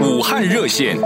武汉热线，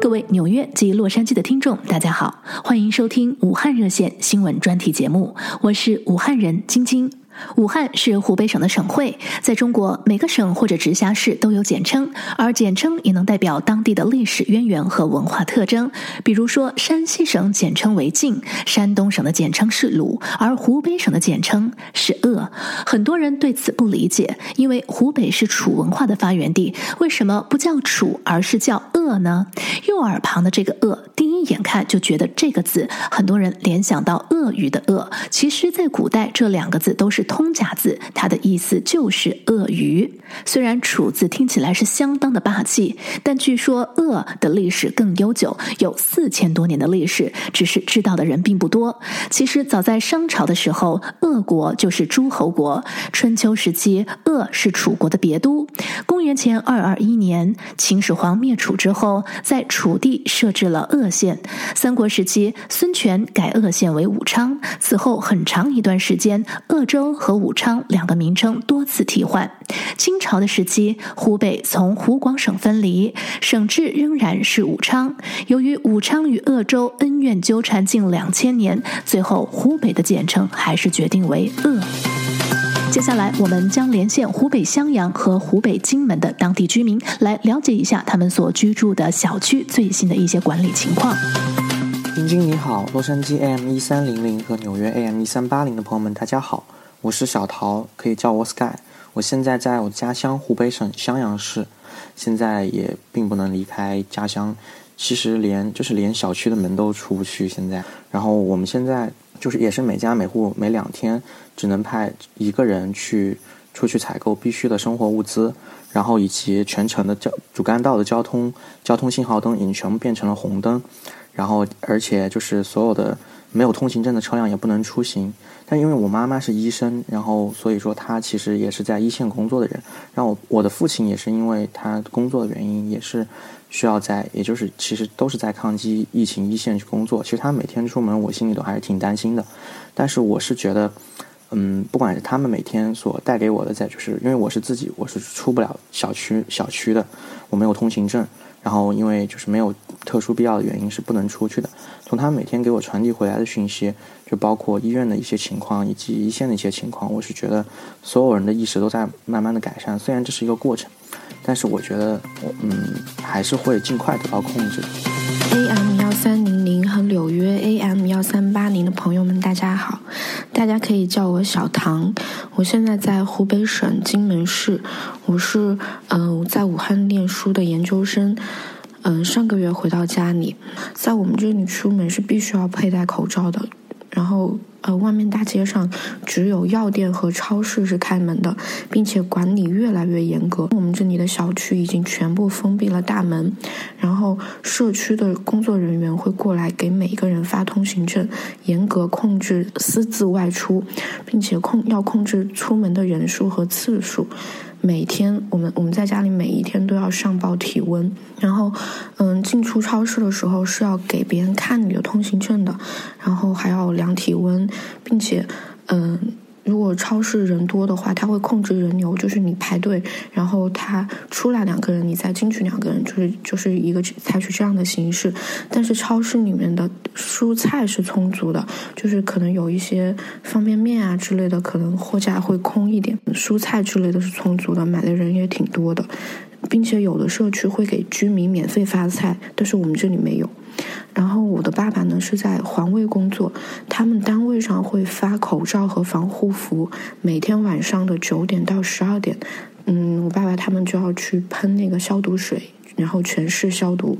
各位纽约及洛杉矶的听众，大家好，欢迎收听武汉热线新闻专题节目，我是武汉人晶晶。武汉是湖北省的省会，在中国每个省或者直辖市都有简称，而简称也能代表当地的历史渊源和文化特征。比如说，山西省简称为晋，山东省的简称是鲁，而湖北省的简称是鄂。很多人对此不理解，因为湖北是楚文化的发源地，为什么不叫楚，而是叫鄂呢？右耳旁的这个鄂，第一眼看就觉得这个字，很多人联想到鳄鱼的鳄，其实在古代这两个字都是。通假字，它的意思就是鳄鱼。虽然“楚”字听起来是相当的霸气，但据说“鄂”的历史更悠久，有四千多年的历史，只是知道的人并不多。其实早在商朝的时候，鄂国就是诸侯国；春秋时期，鄂是楚国的别都。公元前二二一年，秦始皇灭楚之后，在楚地设置了鄂县。三国时期，孙权改鄂县为武昌。此后很长一段时间，鄂州。和武昌两个名称多次替换。清朝的时期，湖北从湖广省分离，省治仍然是武昌。由于武昌与鄂州恩怨纠缠近两千年，最后湖北的简称还是决定为鄂。接下来，我们将连线湖北襄阳和湖北荆门的当地居民，来了解一下他们所居住的小区最新的一些管理情况。晶晶你好，洛杉矶 AM 一三零零和纽约 AM 一三八零的朋友们，大家好。我是小陶，可以叫我 Sky。我现在在我家乡湖北省襄阳市，现在也并不能离开家乡。其实连就是连小区的门都出不去。现在，然后我们现在就是也是每家每户每两天只能派一个人去出去采购必须的生活物资，然后以及全程的交主干道的交通交通信号灯已经全部变成了红灯，然后而且就是所有的。没有通行证的车辆也不能出行，但因为我妈妈是医生，然后所以说她其实也是在一线工作的人。然后我的父亲也是因为他工作的原因，也是需要在，也就是其实都是在抗击疫情一线去工作。其实他每天出门，我心里都还是挺担心的。但是我是觉得，嗯，不管是他们每天所带给我的，在就是因为我是自己，我是出不了小区小区的，我没有通行证。然后，因为就是没有特殊必要的原因是不能出去的。从他每天给我传递回来的讯息，就包括医院的一些情况以及一线的一些情况，我是觉得所有人的意识都在慢慢的改善。虽然这是一个过程，但是我觉得，我嗯，还是会尽快得到控制。AM 幺三零纽约 AM 幺三八零的朋友们，大家好，大家可以叫我小唐。我现在在湖北省荆门市，我是嗯、在武汉念书的研究生，嗯、上个月回到家里，在我们这里出门是必须要佩戴口罩的，然后。呃，外面大街上只有药店和超市是开门的，并且管理越来越严格。我们这里的小区已经全部封闭了大门，然后社区的工作人员会过来给每一个人发通行证，严格控制私自外出，并且控要控制出门的人数和次数。每天，我们我们在家里每一天都要上报体温，然后，嗯，进出超市的时候是要给别人看你的通行证的，然后还要量体温，并且，嗯。如果超市人多的话，他会控制人流，就是你排队，然后他出来两个人，你再进去两个人，就是就是一个采取这样的形式。但是超市里面的蔬菜是充足的，就是可能有一些方便面啊之类的，可能货架会空一点，蔬菜之类的是充足的，买的人也挺多的，并且有的社区会给居民免费发菜，但是我们这里没有。然后我的爸爸呢是在环卫工作，他们单位上会发口罩和防护服，每天晚上的九点到十二点，嗯，我爸爸他们就要去喷那个消毒水，然后全市消毒。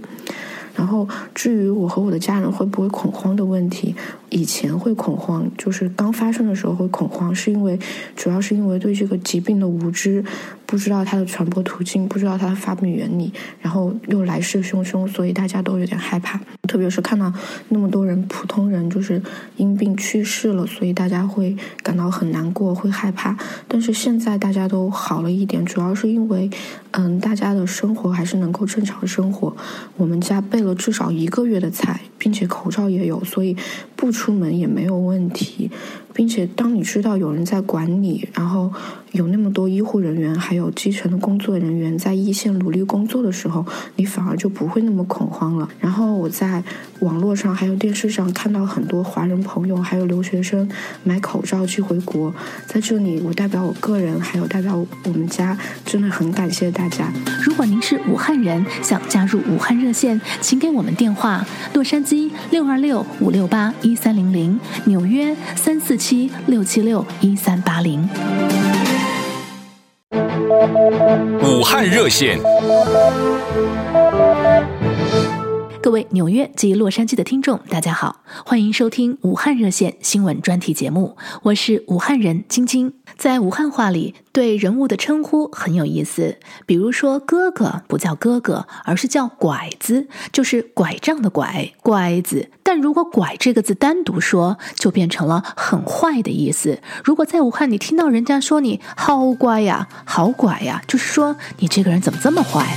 然后至于我和我的家人会不会恐慌的问题，以前会恐慌，就是刚发生的时候会恐慌，是因为主要是因为对这个疾病的无知。不知道它的传播途径，不知道它的发病原理，然后又来势汹汹，所以大家都有点害怕。特别是看到那么多人，普通人就是因病去世了，所以大家会感到很难过，会害怕。但是现在大家都好了一点，主要是因为，嗯，大家的生活还是能够正常生活。我们家备了至少一个月的菜，并且口罩也有，所以不出门也没有问题，并且当你知道有人在管你，然后有那么多医护人员还有基层的工作人员在一线努力工作的时候，你反而就不会那么恐慌了。然后我在网络上还有电视上看到很多华人朋友还有留学生买口罩去回国，在这里我代表我个人还有代表我们家，真的很感谢大家。如果您是武汉人，想加入武汉热线，请给我们电话：洛杉矶六二六五六八一三零零，纽约三四七六七六一三八零。武汉热线。各位纽约及洛杉矶的听众，大家好，欢迎收听武汉热线新闻专题节目，我是武汉人晶晶。在武汉话里，对人物的称呼很有意思，比如说哥哥不叫哥哥，而是叫拐子，就是拐杖的拐，拐子。但如果“拐”这个字单独说，就变成了很坏的意思。如果在武汉你听到人家说你好乖呀，好拐呀，就是说你这个人怎么这么坏？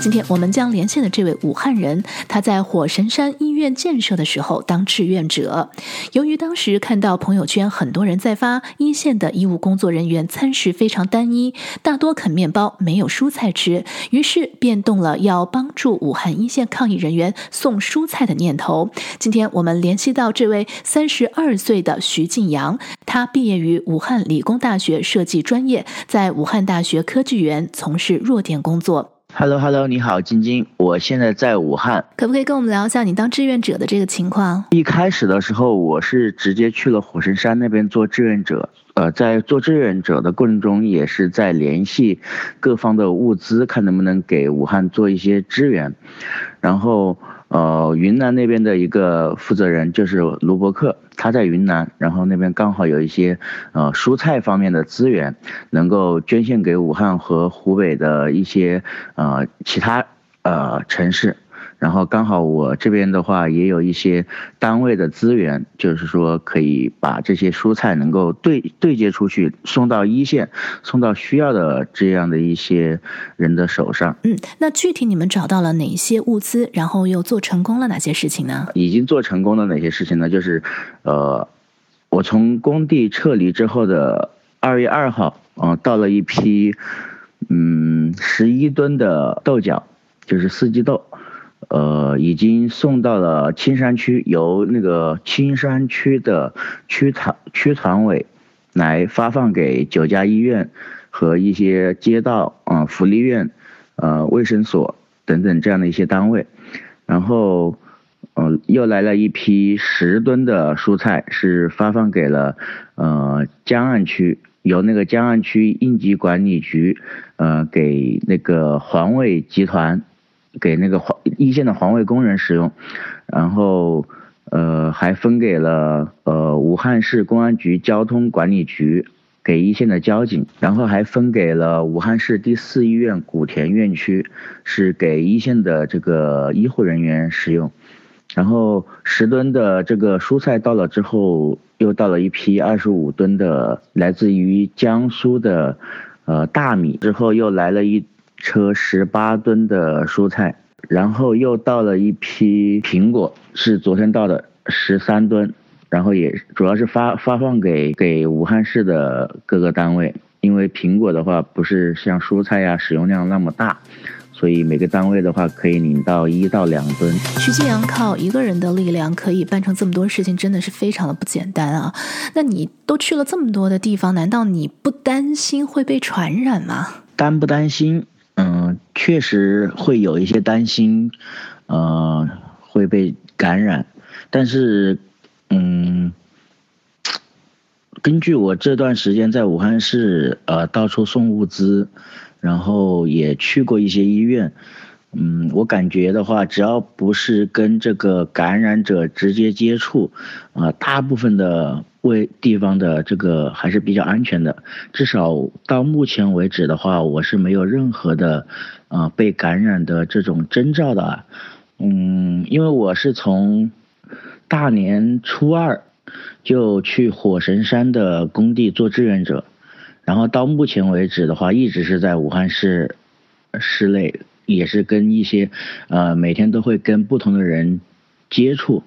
今天我们将连线的这位武汉人，他在火神山医院建设的时候当志愿者。由于当时看到朋友圈很多人在发一线的医务工作人员餐食非常单一，大多啃面包，没有蔬菜吃，于是便动了要帮助武汉一线抗疫人员送蔬菜的念头。今天我们联系到这位三十二岁的徐静阳，他毕业于武汉理工大学设计专业，在武汉大学科技园从事弱电工作。Hello，Hello，hello, 你好，晶晶，我现在在武汉，可不可以跟我们聊一下你当志愿者的这个情况？一开始的时候，我是直接去了火神山那边做志愿者，呃，在做志愿者的过程中，也是在联系各方的物资，看能不能给武汉做一些支援，然后。呃，云南那边的一个负责人就是卢伯克，他在云南，然后那边刚好有一些呃蔬菜方面的资源，能够捐献给武汉和湖北的一些呃其他呃城市。然后刚好我这边的话也有一些单位的资源，就是说可以把这些蔬菜能够对对接出去，送到一线，送到需要的这样的一些人的手上。嗯，那具体你们找到了哪些物资，然后又做成功了哪些事情呢？已经做成功了哪些事情呢？就是，呃，我从工地撤离之后的二月二号，嗯、呃，到了一批，嗯，十一吨的豆角，就是四季豆。呃，已经送到了青山区，由那个青山区的区团区团委来发放给九家医院和一些街道啊、呃、福利院、呃卫生所等等这样的一些单位。然后，呃，又来了一批十吨的蔬菜，是发放给了呃江岸区，由那个江岸区应急管理局呃给那个环卫集团。给那个环一线的环卫工人使用，然后呃还分给了呃武汉市公安局交通管理局给一线的交警，然后还分给了武汉市第四医院古田院区是给一线的这个医护人员使用，然后十吨的这个蔬菜到了之后，又到了一批二十五吨的来自于江苏的呃大米，之后又来了一。车十八吨的蔬菜，然后又到了一批苹果，是昨天到的十三吨，然后也主要是发发放给给武汉市的各个单位，因为苹果的话不是像蔬菜呀、啊、使用量那么大，所以每个单位的话可以领到一到两吨。徐继阳靠一个人的力量可以办成这么多事情，真的是非常的不简单啊！那你都去了这么多的地方，难道你不担心会被传染吗？担不担心？嗯，确实会有一些担心，呃，会被感染，但是，嗯，根据我这段时间在武汉市，呃，到处送物资，然后也去过一些医院，嗯，我感觉的话，只要不是跟这个感染者直接接触，啊、大部分的。为地方的这个还是比较安全的，至少到目前为止的话，我是没有任何的，呃，被感染的这种征兆的，嗯，因为我是从大年初二就去火神山的工地做志愿者，然后到目前为止的话，一直是在武汉市市内，也是跟一些，呃，每天都会跟不同的人接触。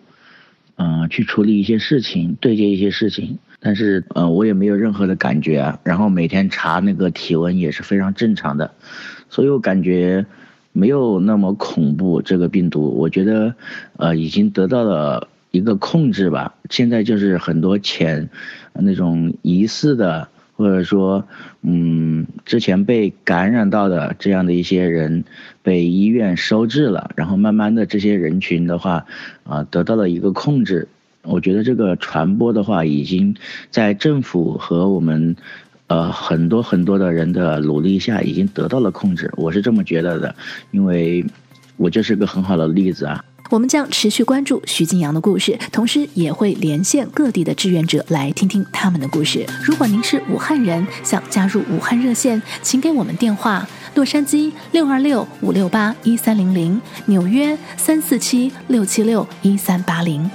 嗯、去处理一些事情，对接一些事情。但是，呃，我也没有任何的感觉。然后每天查那个体温也是非常正常的，所以我感觉没有那么恐怖。这个病毒，我觉得，呃，已经得到了一个控制吧。现在就是很多潜那种疑似的。或者说，嗯，之前被感染到的这样的一些人被医院收治了，然后慢慢的这些人群的话，啊，得到了一个控制。我觉得这个传播的话，已经在政府和我们，呃，很多很多的人的努力下，已经得到了控制。我是这么觉得的，因为我就是个很好的例子啊。我们将持续关注徐金阳的故事，同时也会连线各地的志愿者来听听他们的故事。如果您是武汉人，想加入武汉热线，请给我们电话：洛杉矶六二六五六八一三零零，纽约三四七六七六一三八零。